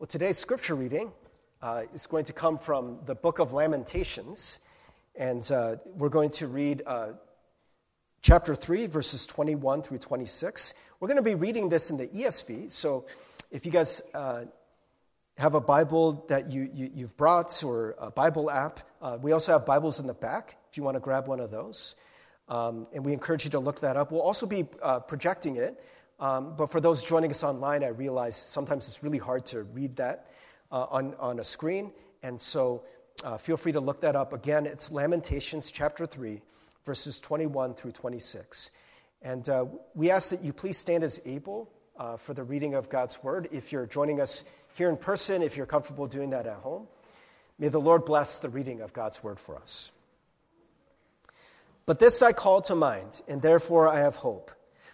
Well, today's scripture reading uh, is going to come from the book of Lamentations, and uh, we're going to read uh, chapter 3, verses 21 through 26. We're going to be reading this in the ESV, so if you guys uh, have a Bible that you, you, have brought or a Bible app, uh, we also have Bibles in the back if you want to grab one of those. Um, and we encourage you to look that up. We'll also be uh, projecting it. Um, but for those joining us online, I realize sometimes it's really hard to read that uh, on, on a screen. And so uh, feel free to look that up. Again, it's Lamentations chapter 3, verses 21 through 26. And uh, we ask that you please stand as able uh, for the reading of God's word. If you're joining us here in person, if you're comfortable doing that at home, may the Lord bless the reading of God's word for us. But this I call to mind, and therefore I have hope.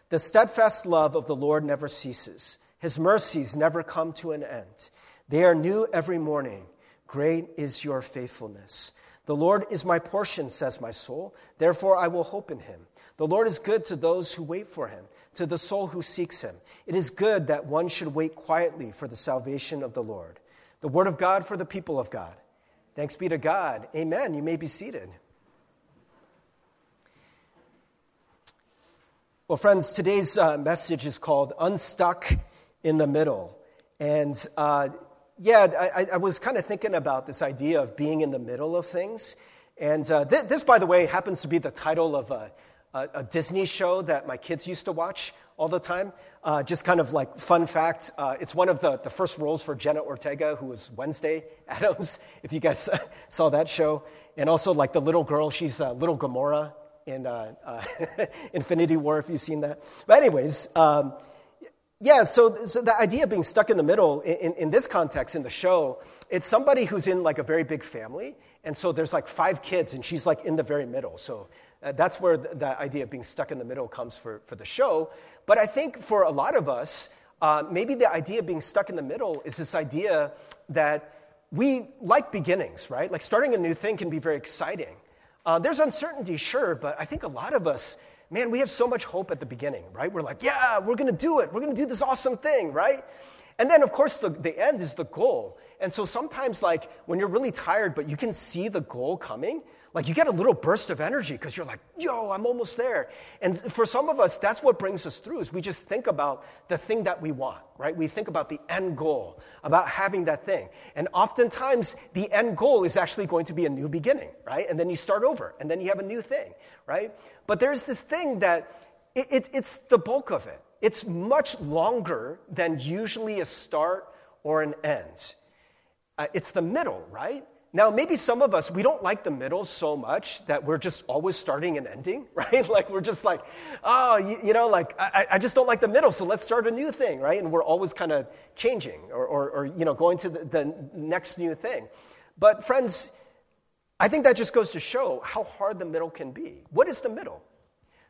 The steadfast love of the Lord never ceases, His mercies never come to an end. They are new every morning. Great is your faithfulness. The Lord is my portion, says my soul. Therefore, I will hope in him. The Lord is good to those who wait for him, to the soul who seeks him. It is good that one should wait quietly for the salvation of the Lord. The word of God for the people of God. Thanks be to God. Amen. You may be seated. Well, friends, today's uh, message is called Unstuck in the Middle. And uh, yeah, I, I was kind of thinking about this idea of being in the middle of things. And uh, th- this, by the way, happens to be the title of a, a, a, Disney show that my kids used to watch all the time. Uh, just kind of like fun fact uh, it's one of the, the first roles for Jenna Ortega, who was Wednesday Addams, if you guys saw that show. And also, like the little girl, she's uh, little Gamora in uh, uh, Infinity War, if you've seen that. But, anyways, um, yeah, so, so the idea of being stuck in the middle in, in, this context, in the show, it's somebody who's in like a very big family. And so there's like five kids, and she's like in the very middle. So uh, that's where the, the, idea of being stuck in the middle comes for, for the show. But I think for a lot of us, uh, maybe the idea of being stuck in the middle is this idea that we like beginnings, right? Like starting a new thing can be very exciting. Uh, there's uncertainty, sure, but I think a lot of us, man, we have so much hope at the beginning, right? We're like, yeah, we're going to do it. We're going to do this awesome thing, right? And then, of course, the, the end is the goal. And so sometimes, like, when you're really tired, but you can see the goal coming, like you get a little burst of energy because you're like, yo, I'm almost there. And for some of us, that's what brings us through is we just think about the thing that we want, right? We think about the end goal, about having that thing. And oftentimes the end goal is actually going to be a new beginning, right? And then you start over and then you have a new thing, right? But there's this thing that it, it, it's the bulk of it. It's much longer than usually a start or an end. Uh, it's the middle, right? Now, maybe some of us, we don't like the middle so much that we're just always starting and ending, right? Like we're just like, oh, you, you know, like I, I, just don't like the middle, so let's start a new thing, right? And we're always kind of changing or, or, or, you know, going to the, the next new thing. But friends, I think that just goes to show how hard the middle can be. What is the middle?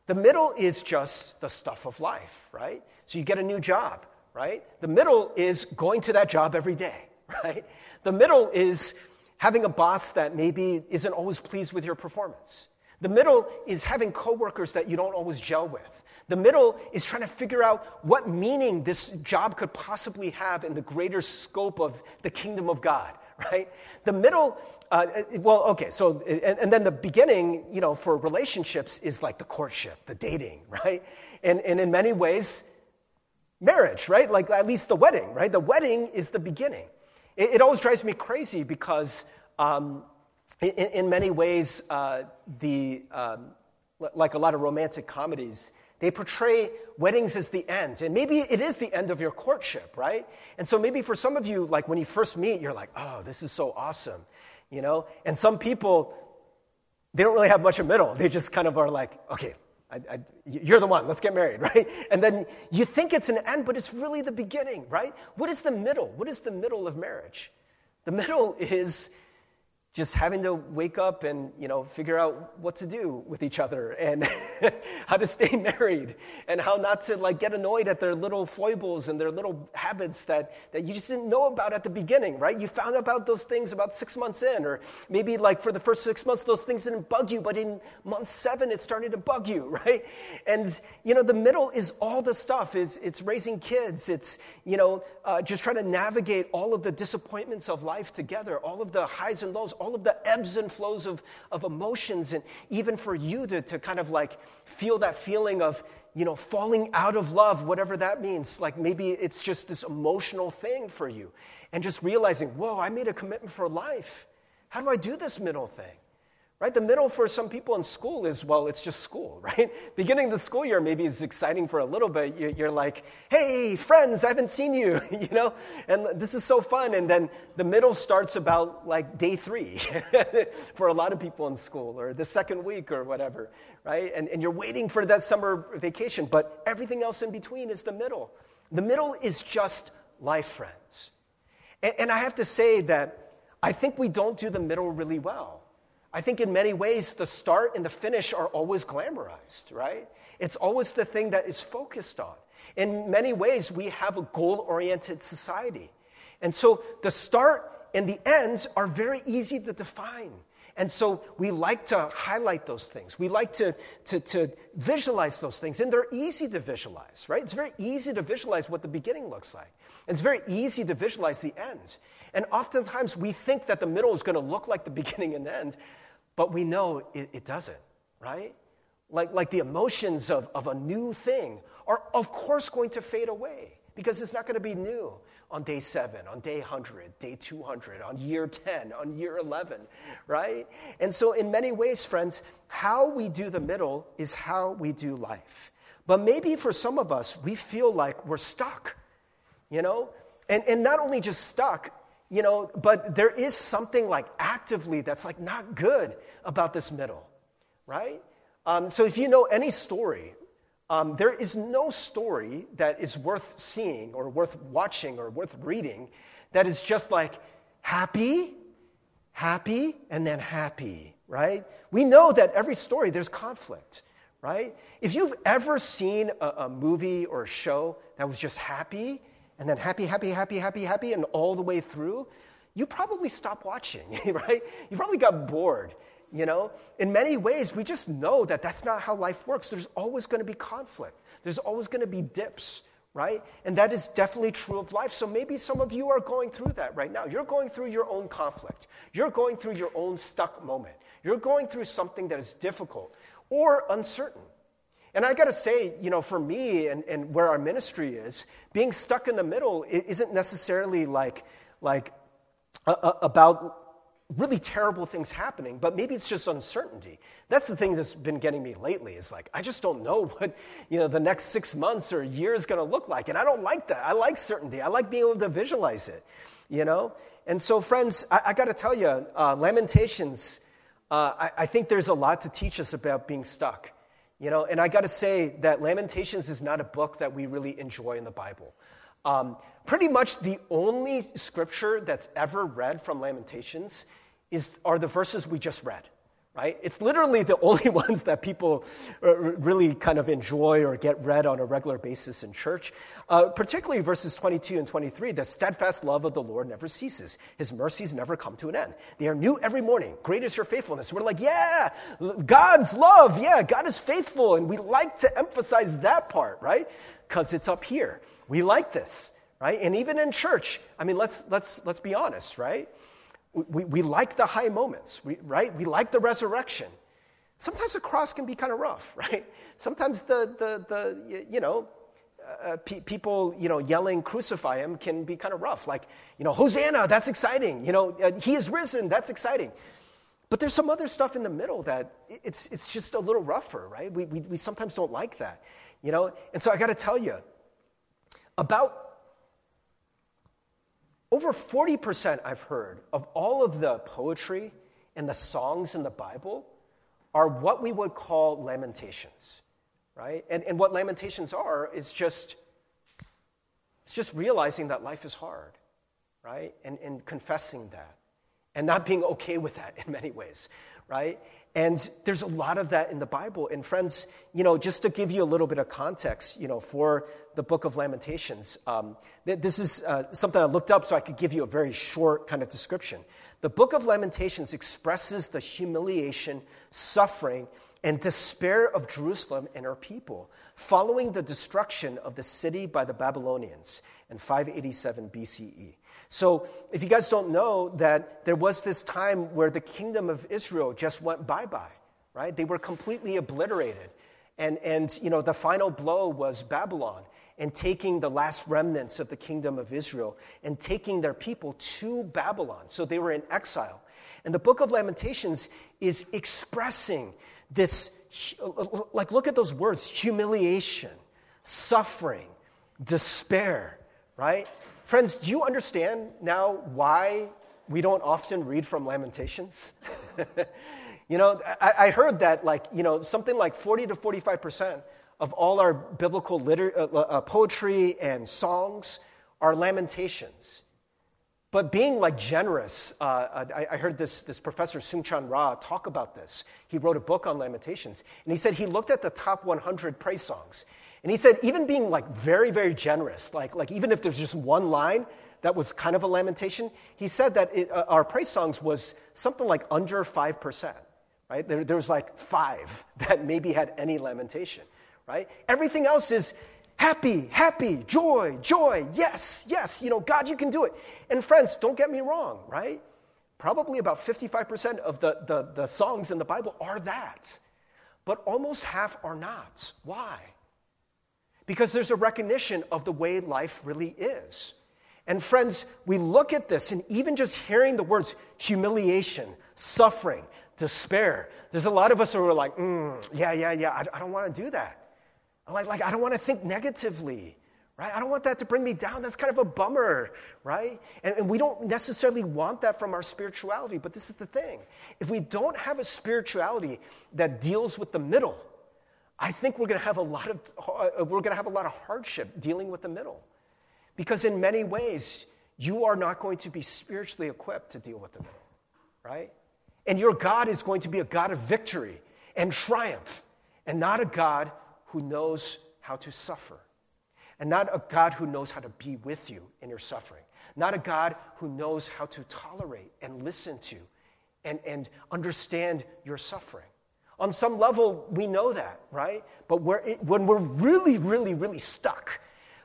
The middle is just the stuff of life, right? So you get a new job, right? The middle is going to that job every day, right? The middle is having a boss that maybe isn't always pleased with your performance. The middle is having coworkers that you don't always gel with. The middle is trying to figure out what meaning this job could possibly have in the greater scope of the kingdom of God, right? The middle, uh, well, okay, so, and, and, then the beginning, you know, for relationships is like the courtship, the dating, right? And, and in many ways, marriage, right? Like at least the wedding, right? The wedding is the beginning. It, it always drives me crazy because, um, in, in, many ways, uh, the, um, like a lot of romantic comedies, they portray weddings as the end. And maybe it is the end of your courtship, right? And so maybe for some of you, like when you first meet, you're like, oh, this is so awesome, you know? And some people, they don't really have much of middle. They just kind of are like, okay, I, I, you're the one, let's get married, right? And then you think it's an end, but it's really the beginning, right? What is the middle? What is the middle of marriage? The middle is just having to wake up and you know figure out what to do with each other and how to stay married and how not to like get annoyed at their little foibles and their little habits that, that you just didn't know about at the beginning right? You found out about those things about six months in or maybe like for the first six months those things didn't bug you but in month seven it started to bug you right? And you know the middle is all the stuff. It's, it's raising kids. It's you know uh, just trying to navigate all of the disappointments of life together all of the highs and lows all of the ebbs and flows of, of emotions, and even for you to, to kind of like feel that feeling of, you know, falling out of love, whatever that means. Like maybe it's just this emotional thing for you. And just realizing, whoa, I made a commitment for life. How do I do this middle thing? Right? The middle for some people in school is, well, it's just school, right? Beginning the school year maybe is exciting for a little bit. You're like, hey, friends, I haven't seen you, you know? And this is so fun. And then the middle starts about like day three for a lot of people in school or the second week or whatever, right? And, and you're waiting for that summer vacation, but everything else in between is the middle. The middle is just life, friends. And, and I have to say that I think we don't do the middle really well. I think in many ways, the start and the finish are always glamorized, right? It's always the thing that is focused on. In many ways, we have a goal oriented society. And so the start and the ends are very easy to define. And so we like to highlight those things. We like to, to, to visualize those things. And they're easy to visualize, right? It's very easy to visualize what the beginning looks like. It's very easy to visualize the end. And oftentimes we think that the middle is going to look like the beginning and end. But we know it, it doesn't, right? Like, like the emotions of, of a new thing are, of course, going to fade away because it's not going to be new on day seven, on day 100, day 200, on year 10, on year 11, right? And so, in many ways, friends, how we do the middle is how we do life. But maybe for some of us, we feel like we're stuck, you know? And, and not only just stuck, you know, but there is something like actively that's like not good about this middle, right? Um, so if you know any story, um, there is no story that is worth seeing or worth watching or worth reading that is just like happy, happy, and then happy, right? We know that every story there's conflict, right? If you've ever seen a, a movie or a show that was just happy, and then happy, happy, happy, happy, happy, and all the way through, you probably stop watching, right? You probably got bored. You know, in many ways, we just know that that's not how life works. There's always going to be conflict. There's always going to be dips, right? And that is definitely true of life. So maybe some of you are going through that right now. You're going through your own conflict. You're going through your own stuck moment. You're going through something that is difficult or uncertain. And I got to say, you know, for me and, and where our ministry is, being stuck in the middle isn't necessarily like, like a, a, about really terrible things happening, but maybe it's just uncertainty. That's the thing that's been getting me lately. Is like I just don't know what you know the next six months or year is going to look like, and I don't like that. I like certainty. I like being able to visualize it. You know, and so friends, I, I got to tell you, uh, Lamentations. Uh, I, I think there's a lot to teach us about being stuck. You know, and I got to say that Lamentations is not a book that we really enjoy in the Bible. Um, pretty much the only scripture that's ever read from Lamentations is, are the verses we just read right? It's literally the only ones that people uh, really kind of enjoy or get read on a regular basis in church. Uh, particularly verses 22 and 23 the steadfast love of the Lord never ceases, his mercies never come to an end. They are new every morning. Great is your faithfulness. We're like, yeah, God's love. Yeah, God is faithful. And we like to emphasize that part, right? Because it's up here. We like this, right? And even in church, I mean, let's, let's, let's be honest, right? We, we like the high moments, we, right? We like the resurrection. Sometimes the cross can be kind of rough, right? Sometimes the, the, the you know, uh, pe- people, you know, yelling, crucify him can be kind of rough. Like, you know, Hosanna, that's exciting. You know, uh, he is risen, that's exciting. But there's some other stuff in the middle that it's, it's just a little rougher, right? We, we, we sometimes don't like that, you know? And so I got to tell you, about over 40% I've heard of all of the poetry and the songs in the Bible are what we would call lamentations, right? And, and what lamentations are is just, it's just realizing that life is hard, right? And, and confessing that and not being okay with that in many ways, right? And there's a lot of that in the Bible. And friends, you know, just to give you a little bit of context, you know, for the book of Lamentations, um, this is uh, something I looked up so I could give you a very short kind of description. The book of Lamentations expresses the humiliation, suffering, and despair of Jerusalem and her people following the destruction of the city by the Babylonians in 587 BCE. So, if you guys don't know that there was this time where the kingdom of Israel just went bye bye, right? They were completely obliterated. And, and, you know, the final blow was Babylon and taking the last remnants of the kingdom of Israel and taking their people to Babylon. So they were in exile. And the book of Lamentations is expressing this, like, look at those words humiliation, suffering, despair, right? Friends, do you understand now why we don't often read from Lamentations? you know, I, I, heard that, like, you know, something like 40 to 45% of all our biblical liter- uh, uh, poetry and songs are lamentations. But being like generous, uh, uh, I, I, heard this, this professor, Soong-Chan Rah, talk about this. He wrote a book on Lamentations. And he said he looked at the top 100 praise songs and he said, even being like very, very generous, like, like even if there's just one line that was kind of a lamentation, he said that it, uh, our praise songs was something like under 5%, right? There, there was like five that maybe had any lamentation, right? Everything else is happy, happy, joy, joy, yes, yes, you know, God, you can do it. And friends, don't get me wrong, right? Probably about 55% of the, the, the songs in the Bible are that. But almost half are not. Why? Because there's a recognition of the way life really is. And friends, we look at this, and even just hearing the words humiliation, suffering, despair, there's a lot of us who are like, mm, yeah, yeah, yeah, I, I don't want to do that. Like, like, I don't want to think negatively, right? I don't want that to bring me down. That's kind of a bummer, right? And, and we don't necessarily want that from our spirituality, but this is the thing. If we don't have a spirituality that deals with the middle, I think we're going to have a lot of uh, we're going to have a lot of hardship dealing with the middle. Because in many ways, you are not going to be spiritually equipped to deal with the middle, right? And your God is going to be a God of victory and triumph, and not a God who knows how to suffer, and not a God who knows how to be with you in your suffering, not a God who knows how to tolerate and listen to and, and understand your suffering. On some level, we know that, right? But when we're really, really, really stuck,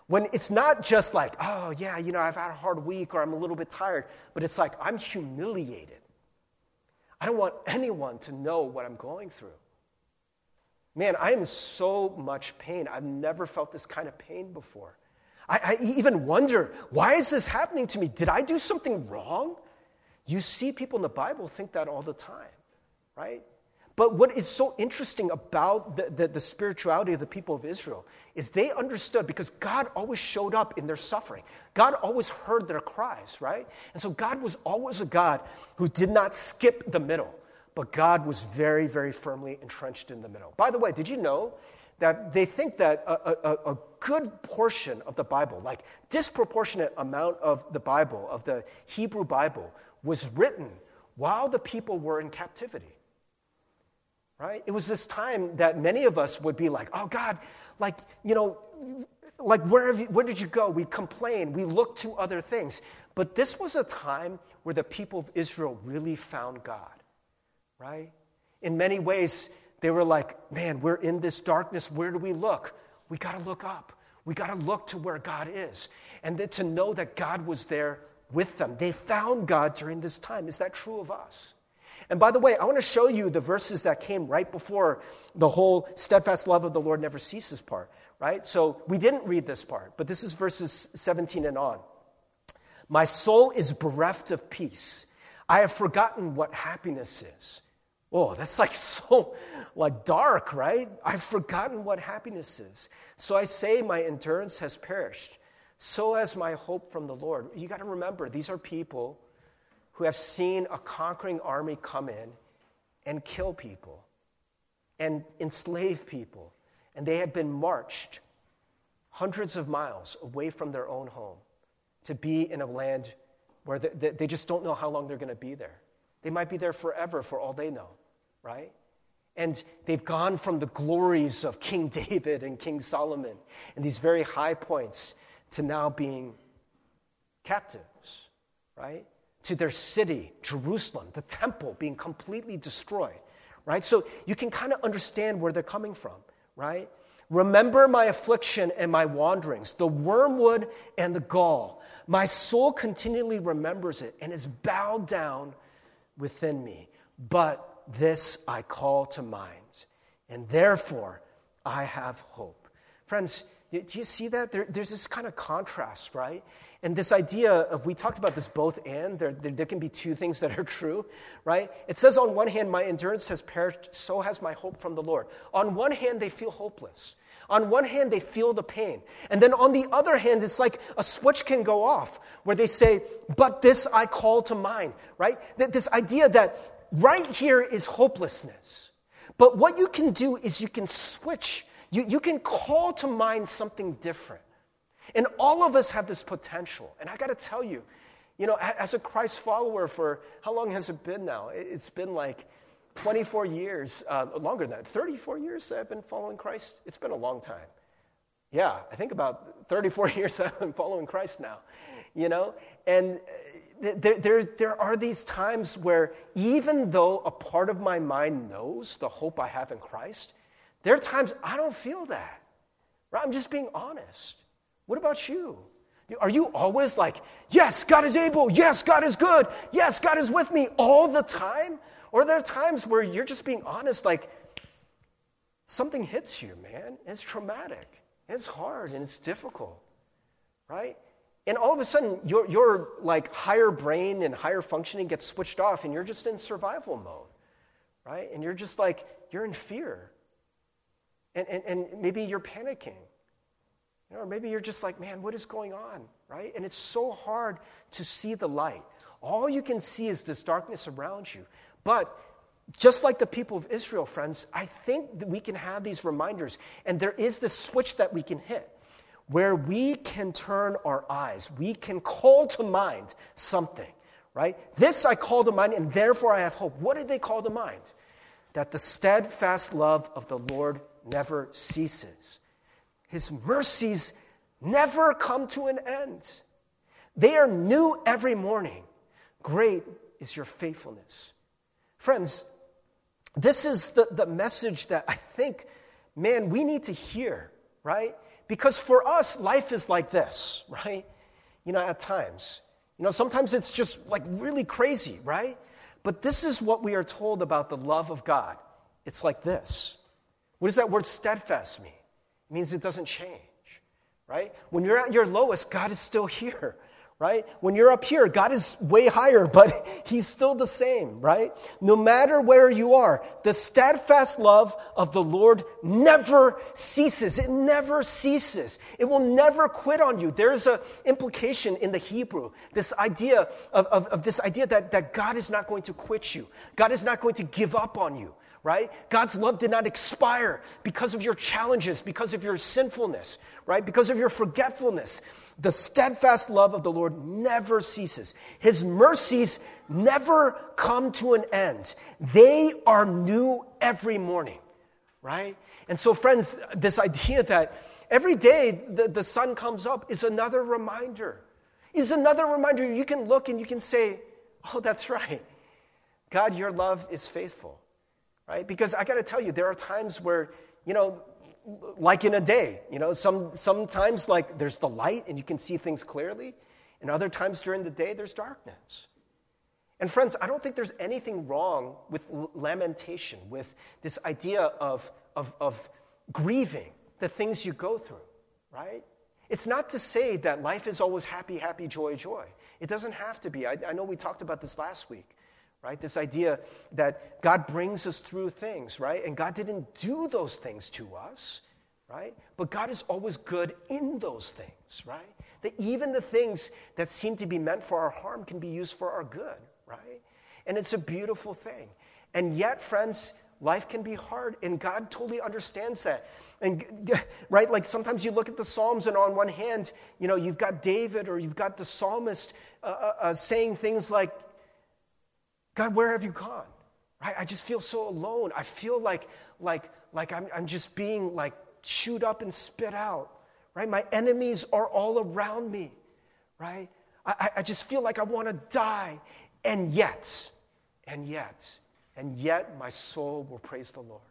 when it's not just like, oh, yeah, you know, I've had a hard week or I'm a little bit tired, but it's like, I'm humiliated. I don't want anyone to know what I'm going through. Man, I am in so much pain. I've never felt this kind of pain before. I, I even wonder, why is this happening to me? Did I do something wrong? You see people in the Bible think that all the time, right? But what is so interesting about the, the, the, spirituality of the people of Israel is they understood because God always showed up in their suffering. God always heard their cries, right? And so God was always a God who did not skip the middle, but God was very, very firmly entrenched in the middle. By the way, did you know that they think that a, a, a good portion of the Bible, like disproportionate amount of the Bible, of the Hebrew Bible, was written while the people were in captivity? Right? It was this time that many of us would be like, oh God, like, you know, like where, you, where did you go? We complain, we look to other things. But this was a time where the people of Israel really found God, right? In many ways, they were like, man, we're in this darkness. Where do we look? We got to look up. We got to look to where God is. And then to know that God was there with them. They found God during this time. Is that true of us? And by the way, I want to show you the verses that came right before the whole steadfast love of the Lord never ceases part, right? So we didn't read this part, but this is verses 17 and on. My soul is bereft of peace. I have forgotten what happiness is. Oh, that's like so like dark, right? I've forgotten what happiness is. So I say my endurance has perished. So has my hope from the Lord. You got to remember, these are people who have seen a conquering army come in and kill people and enslave people. And they have been marched hundreds of miles away from their own home to be in a land where they, just don't know how long they're going to be there. They might be there forever for all they know, right? And they've gone from the glories of King David and King Solomon and these very high points to now being captives, right? To their city, Jerusalem, the temple being completely destroyed, right? So you can kind of understand where they're coming from, right? Remember my affliction and my wanderings, the wormwood and the gall. My soul continually remembers it and is bowed down within me. But this I call to mind, and therefore I have hope. Friends, do you see that? There, there's this kind of contrast, right? And this idea of, we talked about this both and, there, there, can be two things that are true, right? It says, on one hand, my endurance has perished, so has my hope from the Lord. On one hand, they feel hopeless. On one hand, they feel the pain. And then on the other hand, it's like a switch can go off where they say, But this I call to mind, right? That This idea that right here is hopelessness. But what you can do is you can switch, you, you can call to mind something different. And all of us have this potential. And I got to tell you, you know, as a Christ follower for how long has it been now? It's been like 24 years, uh, longer than that, 34 years I've been following Christ. It's been a long time. Yeah, I think about 34 years I've been following Christ now, you know? And uh, there, there, there are these times where even though a part of my mind knows the hope I have in Christ, there are times I don't feel that. Right? I'm just being honest. What about you? Are you always like, yes, God is able, yes, God is good, yes, God is with me all the time? Or there are times where you're just being honest, like something hits you, man. It's traumatic. It's hard and it's difficult, right? And all of a sudden, your, your like higher brain and higher functioning gets switched off, and you're just in survival mode, right? And you're just like you're in fear, and and, and maybe you're panicking, you know, or maybe you're just like, man, what is going on, right? And it's so hard to see the light. All you can see is this darkness around you. But just like the people of Israel, friends, I think that we can have these reminders. And there is this switch that we can hit where we can turn our eyes, we can call to mind something, right? This I call to mind, and therefore I have hope. What did they call to mind? That the steadfast love of the Lord never ceases, His mercies never come to an end. They are new every morning. Great is your faithfulness. Friends, this is the, the message that I think, man, we need to hear, right? Because for us, life is like this, right? You know, at times. You know, sometimes it's just like really crazy, right? But this is what we are told about the love of God. It's like this. What does that word steadfast mean? Means it doesn't change, right? When you're at your lowest, God is still here right? When you're up here, God is way higher, but He's still the same, right? No matter where you are, the steadfast love of the Lord never ceases. It never ceases. It will never quit on you. There's an implication in the Hebrew, this idea of, of, of this idea that, that God is not going to quit you. God is not going to give up on you right? God's love did not expire because of your challenges, because of your sinfulness, right? Because of your forgetfulness. The steadfast love of the Lord never ceases. His mercies never come to an end. They are new every morning, right? And so, friends, this idea that every day the, the sun comes up is another reminder, is another reminder. You can look and you can say, oh, that's right. God, your love is faithful right? Because I got to tell you, there are times where, you know, like in a day, you know, some, sometimes like there's the light and you can see things clearly, and other times during the day there's darkness. And friends, I don't think there's anything wrong with lamentation, with this idea of, of, of grieving the things you go through, right? It's not to say that life is always happy, happy, joy, joy. It doesn't have to be. I, I know we talked about this last week right? This idea that God brings us through things, right? And God didn't do those things to us, right? But God is always good in those things, right? That even the things that seem to be meant for our harm can be used for our good, right? And it's a beautiful thing. And yet, friends, life can be hard, and God totally understands that. And right, like sometimes you look at the Psalms, and on one hand, you know, you've got David or you've got the psalmist uh, uh, uh saying things like, God, where have you gone? Right? I just feel so alone. I feel like, like, like I'm, I'm just being like chewed up and spit out. Right? My enemies are all around me. Right? I, I just feel like I want to die. And yet, and yet, and yet my soul will praise the Lord.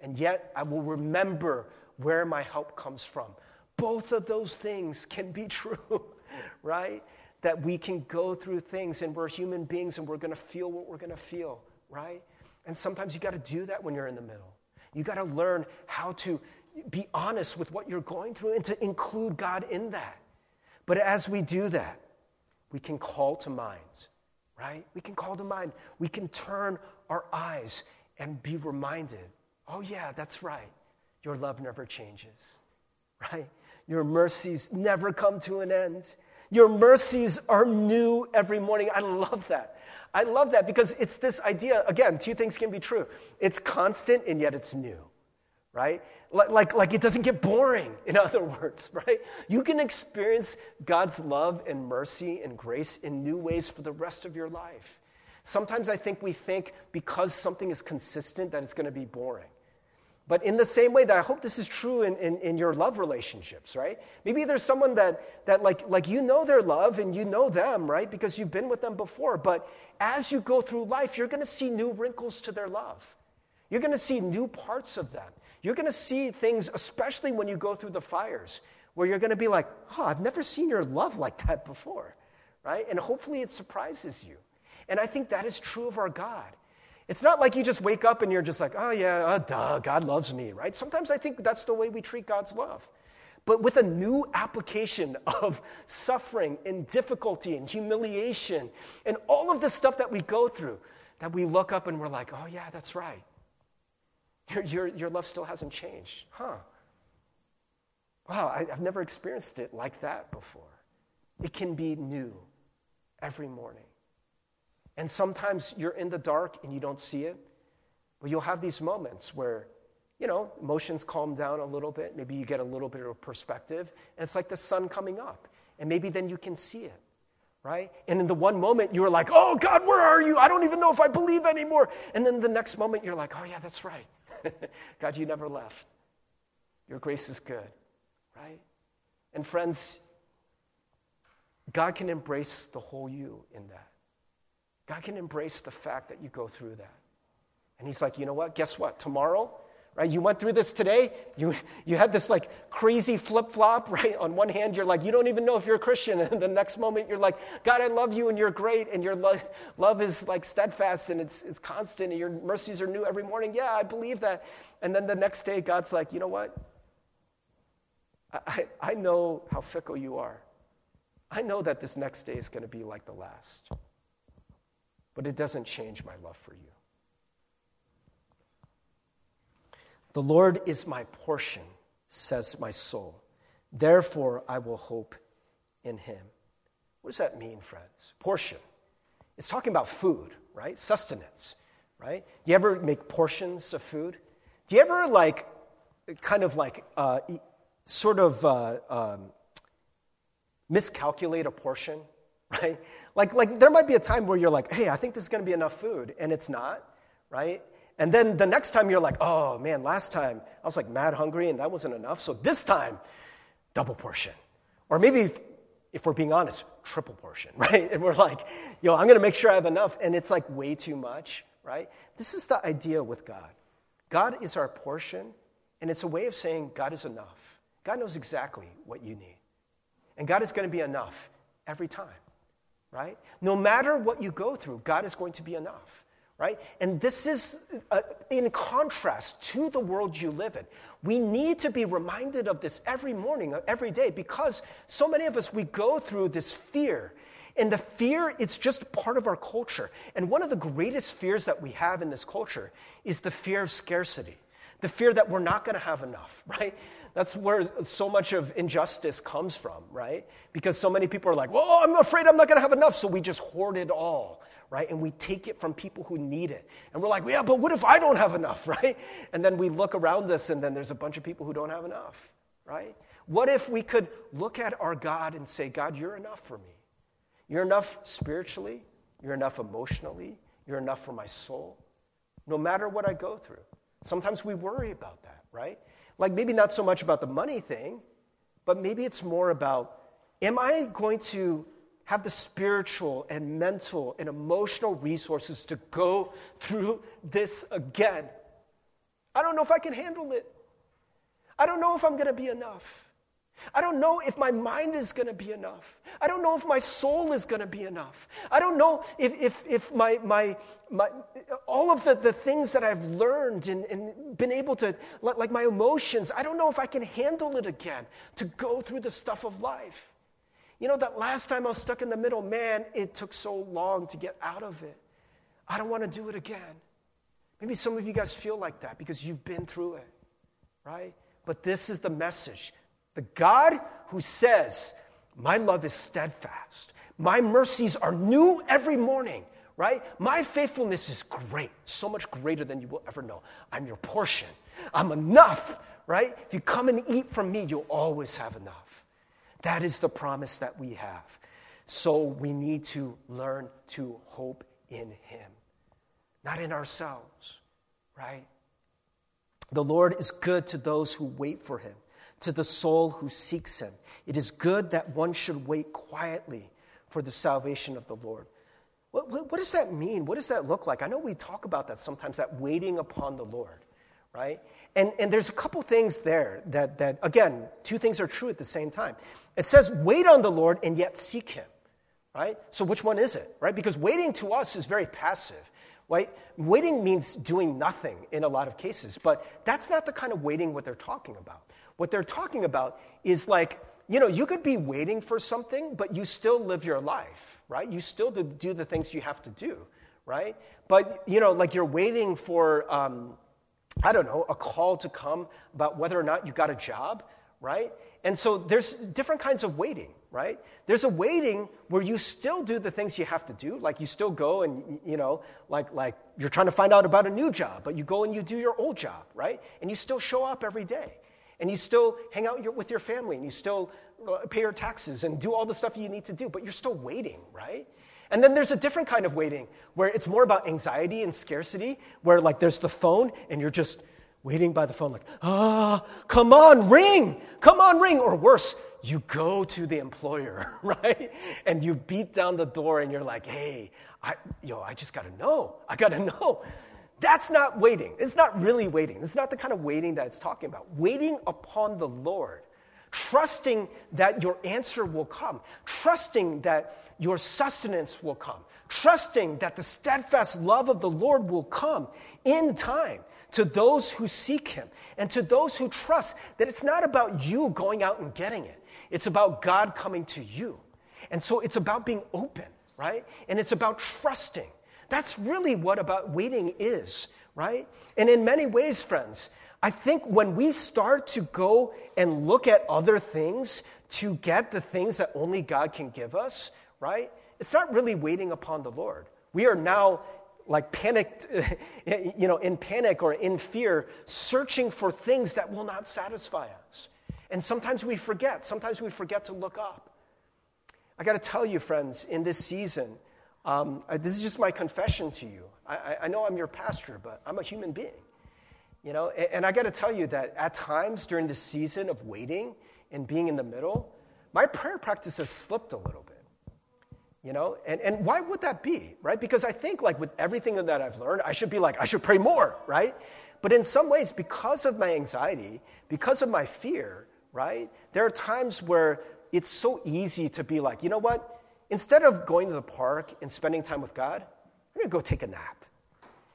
And yet I will remember where my help comes from. Both of those things can be true, right? That we can go through things and we're human beings and we're going to feel what we're going to feel, right? And sometimes you got to do that when you're in the middle. You got to learn how to be honest with what you're going through and to include God in that. But as we do that, we can call to mind right? We can call to mind. We can turn our eyes and be reminded oh, yeah, that's right. Your love never changes, right? Your mercies never come to an end. Your mercies are new every morning. I love that. I love that because it's this idea again, two things can be true. It's constant and yet it's new, right? Like, like, like it doesn't get boring, in other words, right? You can experience God's love and mercy and grace in new ways for the rest of your life. Sometimes I think we think because something is consistent that it's going to be boring. But in the same way that I hope this is true in, in, in, your love relationships, right? Maybe there's someone that, that like, like you know their love and you know them, right? Because you've been with them before. But as you go through life, you're going to see new wrinkles to their love. You're going to see new parts of them. You're going to see things, especially when you go through the fires, where you're going to be like, oh, I've never seen your love like that before, right? And hopefully it surprises you. And I think that is true of our God. It's not like you just wake up and you're just like, oh, yeah, oh, duh, God loves me, right? Sometimes I think that's the way we treat God's love. But with a new application of suffering and difficulty and humiliation and all of the stuff that we go through, that we look up and we're like, oh, yeah, that's right. Your, your, your love still hasn't changed. Huh. Wow, I, I've never experienced it like that before. It can be new every morning. And sometimes you're in the dark and you don't see it, but you'll have these moments where, you know, emotions calm down a little bit. Maybe you get a little bit of perspective, and it's like the sun coming up. And maybe then you can see it, right? And in the one moment, you were like, oh, God, where are you? I don't even know if I believe anymore. And then the next moment, you're like, oh, yeah, that's right. God, you never left. Your grace is good, right? And friends, God can embrace the whole you in that. God can embrace the fact that you go through that. And He's like, you know what? Guess what? Tomorrow, right? You went through this today. You, you had this like crazy flip flop, right? On one hand, you're like, you don't even know if you're a Christian. And the next moment, you're like, God, I love you and you're great. And your lo- love is like steadfast and it's, it's constant and your mercies are new every morning. Yeah, I believe that. And then the next day, God's like, you know what? I, I, I know how fickle you are. I know that this next day is going to be like the last. But it doesn't change my love for you. The Lord is my portion, says my soul. Therefore, I will hope in him. What does that mean, friends? Portion. It's talking about food, right? Sustenance, right? Do you ever make portions of food? Do you ever, like, kind of like, uh, sort of uh, um, miscalculate a portion, right? Like, like, there might be a time where you're like, hey, I think this is going to be enough food, and it's not, right? And then the next time you're like, oh man, last time I was like mad hungry and that wasn't enough. So this time, double portion. Or maybe if, if we're being honest, triple portion, right? And we're like, yo, I'm gonna make sure I have enough. And it's like way too much, right? This is the idea with God. God is our portion, and it's a way of saying God is enough. God knows exactly what you need. And God is gonna be enough every time, right? No matter what you go through, God is going to be enough right? And this is uh, in contrast to the world you live in. We need to be reminded of this every morning, uh, every day, because so many of us, we go through this fear. And the fear, it's just part of our culture. And one of the greatest fears that we have in this culture is the fear of scarcity, the fear that we're not going to have enough, right? That's where so much of injustice comes from, right? Because so many people are like, well, I'm afraid I'm not going to have enough, so we just hoard it all right? And we take it from people who need it. And we're like, yeah, but what if I don't have enough, right? And then we look around us and then there's a bunch of people who don't have enough, right? What if we could look at our God and say, God, you're enough for me? You're enough spiritually, you're enough emotionally, you're enough for my soul, no matter what I go through. Sometimes we worry about that, right? Like maybe not so much about the money thing, but maybe it's more about am I going to have the spiritual and mental and emotional resources to go through this again? I don't know if I can handle it. I don't know if I'm going to be enough. I don't know if my mind is going to be enough. I don't know if my soul is going to be enough. I don't know if, if, if my, my, my, all of the, the things that I've learned and, and been able to, like my emotions, I don't know if I can handle it again to go through the stuff of life. You know, that last time I was stuck in the middle, man, it took so long to get out of it. I don't want to do it again. Maybe some of you guys feel like that because you've been through it, right? But this is the message the God who says, My love is steadfast, my mercies are new every morning, right? My faithfulness is great, so much greater than you will ever know. I'm your portion, I'm enough, right? If you come and eat from me, you'll always have enough. That is the promise that we have. So we need to learn to hope in Him, not in ourselves, right? The Lord is good to those who wait for Him to the soul who seeks him. It is good that one should wait quietly for the salvation of the Lord. What, what, what, does that mean? What does that look like? I know we talk about that sometimes, that waiting upon the Lord, right? And, and there's a couple things there that, that, again, two things are true at the same time. It says, wait on the Lord and yet seek him, right? So which one is it, right? Because waiting to us is very passive. Right? Waiting means doing nothing in a lot of cases, but that's not the kind of waiting what they're talking about. What they're talking about is like, you know, you could be waiting for something, but you still live your life, right? You still do the things you have to do, right? But, you know, like you're waiting for, um, I don't know, a call to come about whether or not you got a job, right? And so there's different kinds of waiting, right? There's a waiting where you still do the things you have to do, like you still go and you know, like like you're trying to find out about a new job, but you go and you do your old job, right? And you still show up every day and you still hang out with your family and you still uh, pay your taxes and do all the stuff you need to do, but you're still waiting, right? And then there's a different kind of waiting where it's more about anxiety and scarcity, where like there's the phone and you're just waiting by the phone, like, ah, come on, ring, come on, ring. Or worse, you go to the employer, right? And you beat down the door and you're like, hey, I, yo, I just gotta know. I gotta know. That's not waiting. It's not really waiting. It's not the kind of waiting that it's talking about. Waiting upon the Lord, trusting that your answer will come, trusting that your sustenance will come, trusting that the steadfast love of the Lord will come in time to those who seek Him and to those who trust that it's not about you going out and getting it, it's about God coming to you. And so it's about being open, right? And it's about trusting. That's really what about waiting is, right? And in many ways, friends, I think when we start to go and look at other things to get the things that only God can give us, right? It's not really waiting upon the Lord. We are now like panicked, you know, in panic or in fear, searching for things that will not satisfy us. And sometimes we forget. Sometimes we forget to look up. I got to tell you, friends, in this season, um, this is just my confession to you. I, I, know I'm your pastor, but I'm a human being. You know, and, and I got to tell you that at times during the season of waiting and being in the middle, my prayer practice has slipped a little bit. You know, and, and why would that be, right? Because I think, like, with everything that I've learned, I should be like, I should pray more, right? But in some ways, because of my anxiety, because of my fear, right, there are times where it's so easy to be like, you know what? Instead of going to the park and spending time with God, I'm going to go take a nap.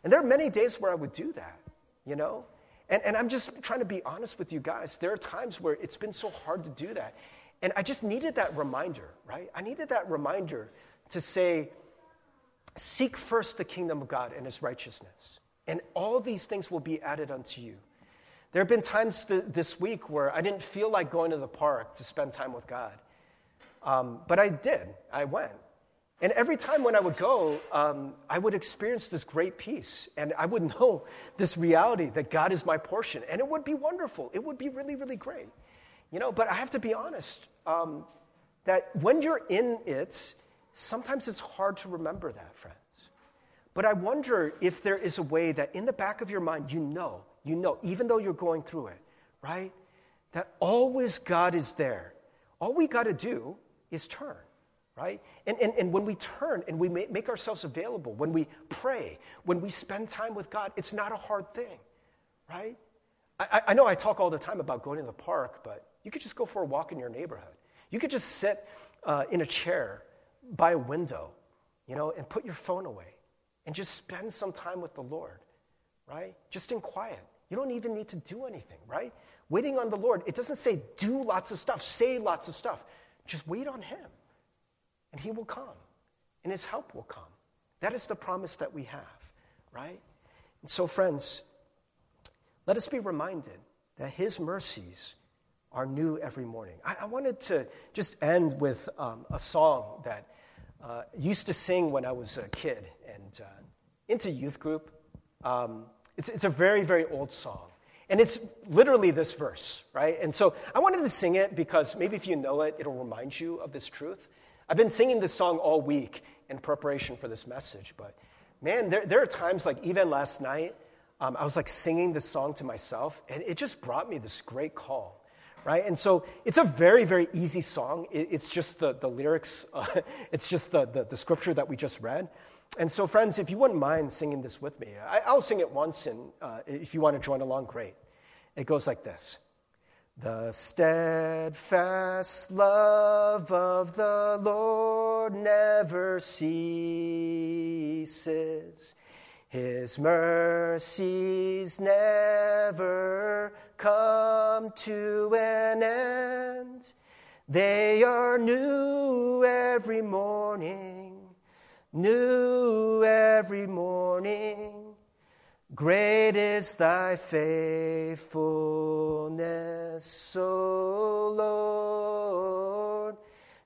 And there are many days where I would do that, you know? And, and I'm just trying to be honest with you guys. There are times where it's been so hard to do that. And I just needed that reminder, right? I needed that reminder to say, seek first the kingdom of God and his righteousness, and all these things will be added unto you. There have been times th- this week where I didn't feel like going to the park to spend time with God. Um, but I did. I went. And every time when I would go, um, I would experience this great peace. And I would know this reality that God is my portion. And it would be wonderful. It would be really, really great. You know, but I have to be honest um, that when you're in it, sometimes it's hard to remember that, friends. But I wonder if there is a way that in the back of your mind, you know, you know, even though you're going through it, right? That always God is there. All we got to do is turn right? And, and, and when we turn and we make ourselves available, when we pray, when we spend time with God, it's not a hard thing, right? I, I know I talk all the time about going to the park, but you could just go for a walk in your neighborhood. You could just sit uh, in a chair by a window, you know, and put your phone away and just spend some time with the Lord, right? Just in quiet. You don't even need to do anything, right? Waiting on the Lord, it doesn't say do lots of stuff, say lots of stuff. Just wait on Him and He will come, and His help will come. That is the promise that we have, right? And so, friends, let us be reminded that His mercies are new every morning. I, I wanted to just end with um, a song that uh, used to sing when I was a kid and uh, into youth group. Um, it's, it's a very, very old song. And it's literally this verse, right? And so I wanted to sing it because maybe if you know it, it'll remind you of this truth. I've been singing this song all week in preparation for this message, but man, there, there are times like even last night, um, I was like singing this song to myself, and it just brought me this great call, right? And so it's a very, very easy song. It, it's just the, the lyrics, uh, it's just the, the, the, scripture that we just read. And so, friends, if you wouldn't mind singing this with me, I, will sing it once, and uh, if you want to join along, great. It goes like this. The steadfast love of the Lord never ceases. His mercies never come to an end. They are new every morning, new every morning. Great is thy faithfulness, O Lord.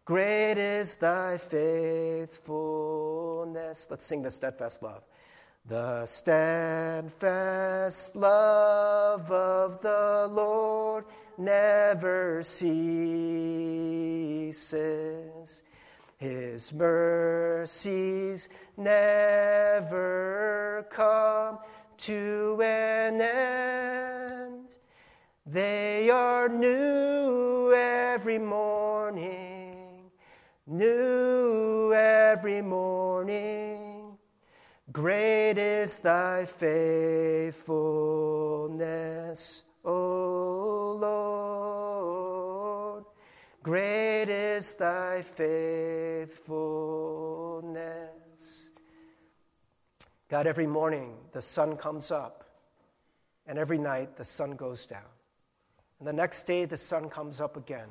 Great is thy faithfulness. Let's sing the steadfast love. The steadfast love of the Lord never ceases. His mercies never come to an end. They are new every morning, new every morning. Great is thy faithfulness, O Lord. Great is thy faithfulness. God, every morning the sun comes up, and every night the sun goes down. And the next day the sun comes up again.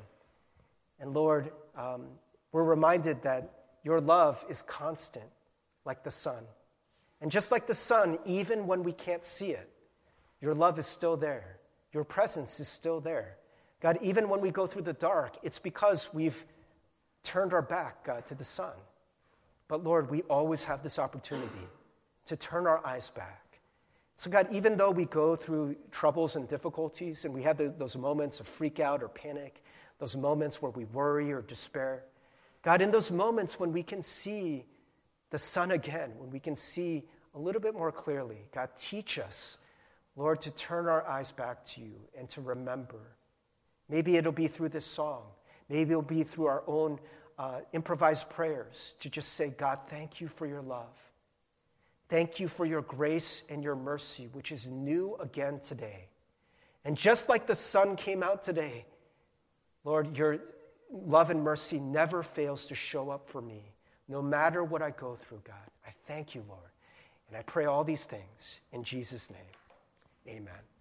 And Lord, um, we're reminded that your love is constant, like the sun. And just like the sun, even when we can't see it, your love is still there. Your presence is still there. God, even when we go through the dark, it's because we've turned our back, God, to the sun. But Lord, we always have this opportunity to turn our eyes back. So, God, even though we go through troubles and difficulties and we have the, those moments of freak out or panic, those moments where we worry or despair, God, in those moments when we can see the sun again, when we can see a little bit more clearly, God, teach us, Lord, to turn our eyes back to you and to remember. Maybe it'll be through this song. Maybe it'll be through our own uh, improvised prayers to just say, God, thank you for your love. Thank you for your grace and your mercy, which is new again today. And just like the sun came out today, Lord, your love and mercy never fails to show up for me, no matter what I go through, God. I thank you, Lord. And I pray all these things in Jesus' name. Amen.